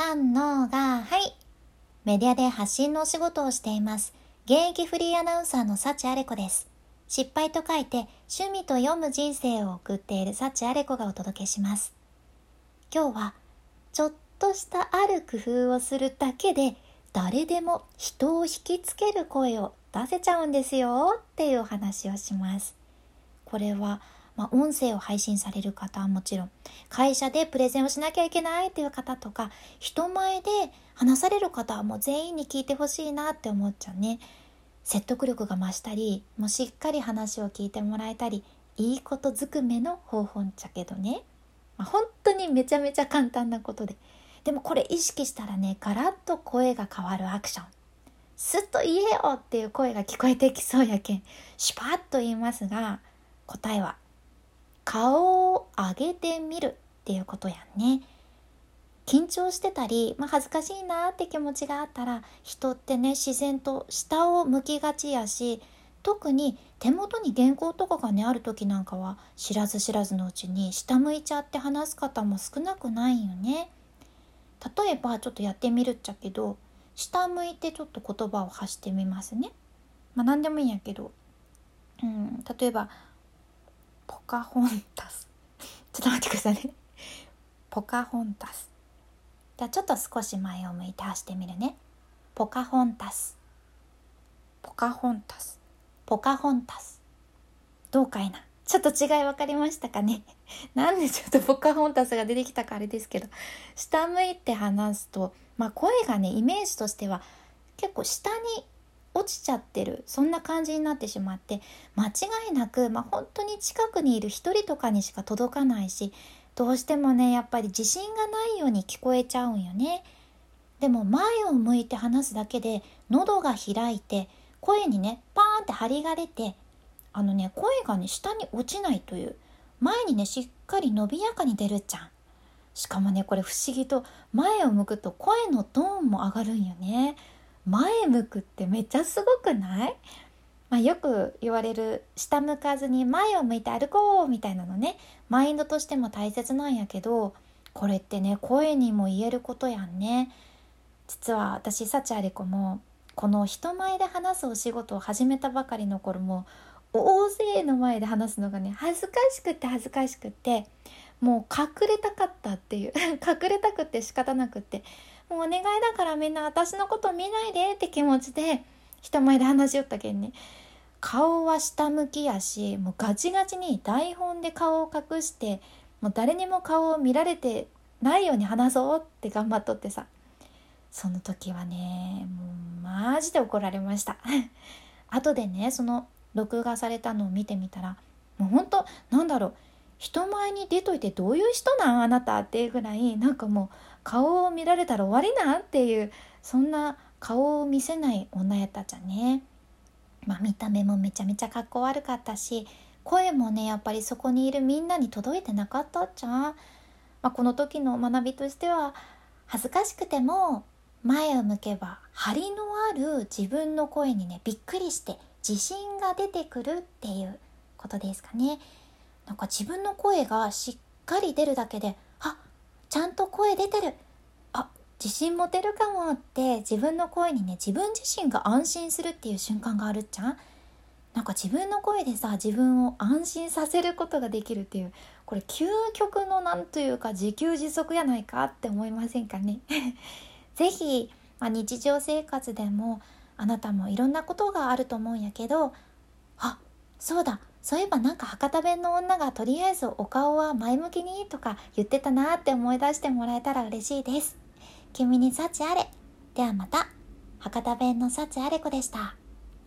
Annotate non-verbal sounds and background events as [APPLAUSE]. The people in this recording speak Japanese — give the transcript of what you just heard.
三のが、はい。メディアで発信のお仕事をしています。現役フリーアナウンサーの幸あれ子です。失敗と書いて趣味と読む人生を送っている幸あれ子がお届けします。今日は、ちょっとしたある工夫をするだけで誰でも人を引きつける声を出せちゃうんですよっていうお話をします。これはまあ、音声を配信される方はもちろん、会社でプレゼンをしなきゃいけないっていう方とか、人前で話される方はもう全員に聞いてほしいなって思っちゃうね。説得力が増したり、もうしっかり話を聞いてもらえたり、いいことずくめの方法っちゃけどね。まあ、本当にめちゃめちゃ簡単なことで。でもこれ意識したらね、ガラッと声が変わるアクション。すっと言えよっていう声が聞こえてきそうやけん、シュパッと言いますが、答えは顔を上げてみるっていうことやね。緊張してたり、まあ、恥ずかしいなって気持ちがあったら人ってね自然と下を向きがちやし特に手元に原稿とかがねある時なんかは知らず知らずのうちに下向いちゃって話す方も少なくないよね。例えばちょっとやってみるっちゃけど下向いてちょっと言葉を発してみますね。まあ何でもいいんやけど、うん、例えばカホンタス。ちょっと待ってくださいね。ポカホンタス。じゃあちょっと少し前を向いて走ってみるね。ポカホンタス。ポカホンタス。ポカホンタス。どうかいな。ちょっと違い分かりましたかねなんでちょっとポカホンタスが出てきたかあれですけど、下向いて話すと、まあ声がね、イメージとしては結構下に落ちちゃってるそんな感じになってしまって間違いなく、まあ、本当に近くにいる一人とかにしか届かないしどうしてもねやっぱり自信がないように聞こえちゃうんよね。でも前を向いて話すだけで喉が開いて声にねパーンって張りが出てあのね声がね下に落ちないという前にねしっかり伸びやかに出るじゃん。しかもねこれ不思議と前を向くと声のトーンも上がるんよね。前向くってめっちゃすごくない？まあ、よく言われる下向かずに前を向いて歩こうみたいなのね。マインドとしても大切なんやけどこれってね声にも言えることやんね。実は私幸あれ子もこの人前で話すお仕事を始めたばかりの頃も大勢の前で話すのがね恥ずかしくって恥ずかしくってもう隠れたかったっていう [LAUGHS] 隠れたくて仕方なくってもうお願いだからみんな私のこと見ないでって気持ちで人前で話しよったけんね。顔は下向きやしもうガチガチに台本で顔を隠してもう誰にも顔を見られてないように話そうって頑張っとってさ。その時はねもうマジで怒られました。[LAUGHS] 後でねその録画されたのを見てみたらもうほんとなんだろう。人前に出といてどういう人なんあなたっていうぐらいなんかもう顔を見られたら終わりなんっていうそんな顔を見せない女やったじゃね。まあ見た目もめちゃめちゃかっこ悪かったし声もねやっぱりそこにいるみんなに届いてなかったっちゃ、まあ、この時の学びとしては恥ずかしくても前を向けば張りのある自分の声にねびっくりして自信が出てくるっていうことですかね。なんか自分の声がしっかり出るだけであちゃんと声出てる。あ自信持てるかもって自分の声にね自分自身が安心するっていう瞬間があるじゃん。なんか自分の声でさ自分を安心させることができるっていうこれ究極のなんというか自給自足やないかって思いませんかね？[LAUGHS] 是非、まあ、日常生活でもあなたもいろんなことがあると思うんやけどあそうだ。そういえばなんか博多弁の女がとりあえずお顔は前向きにとか言ってたなって思い出してもらえたら嬉しいです。君に幸あれ。ではまた。博多弁の幸あれ子でした。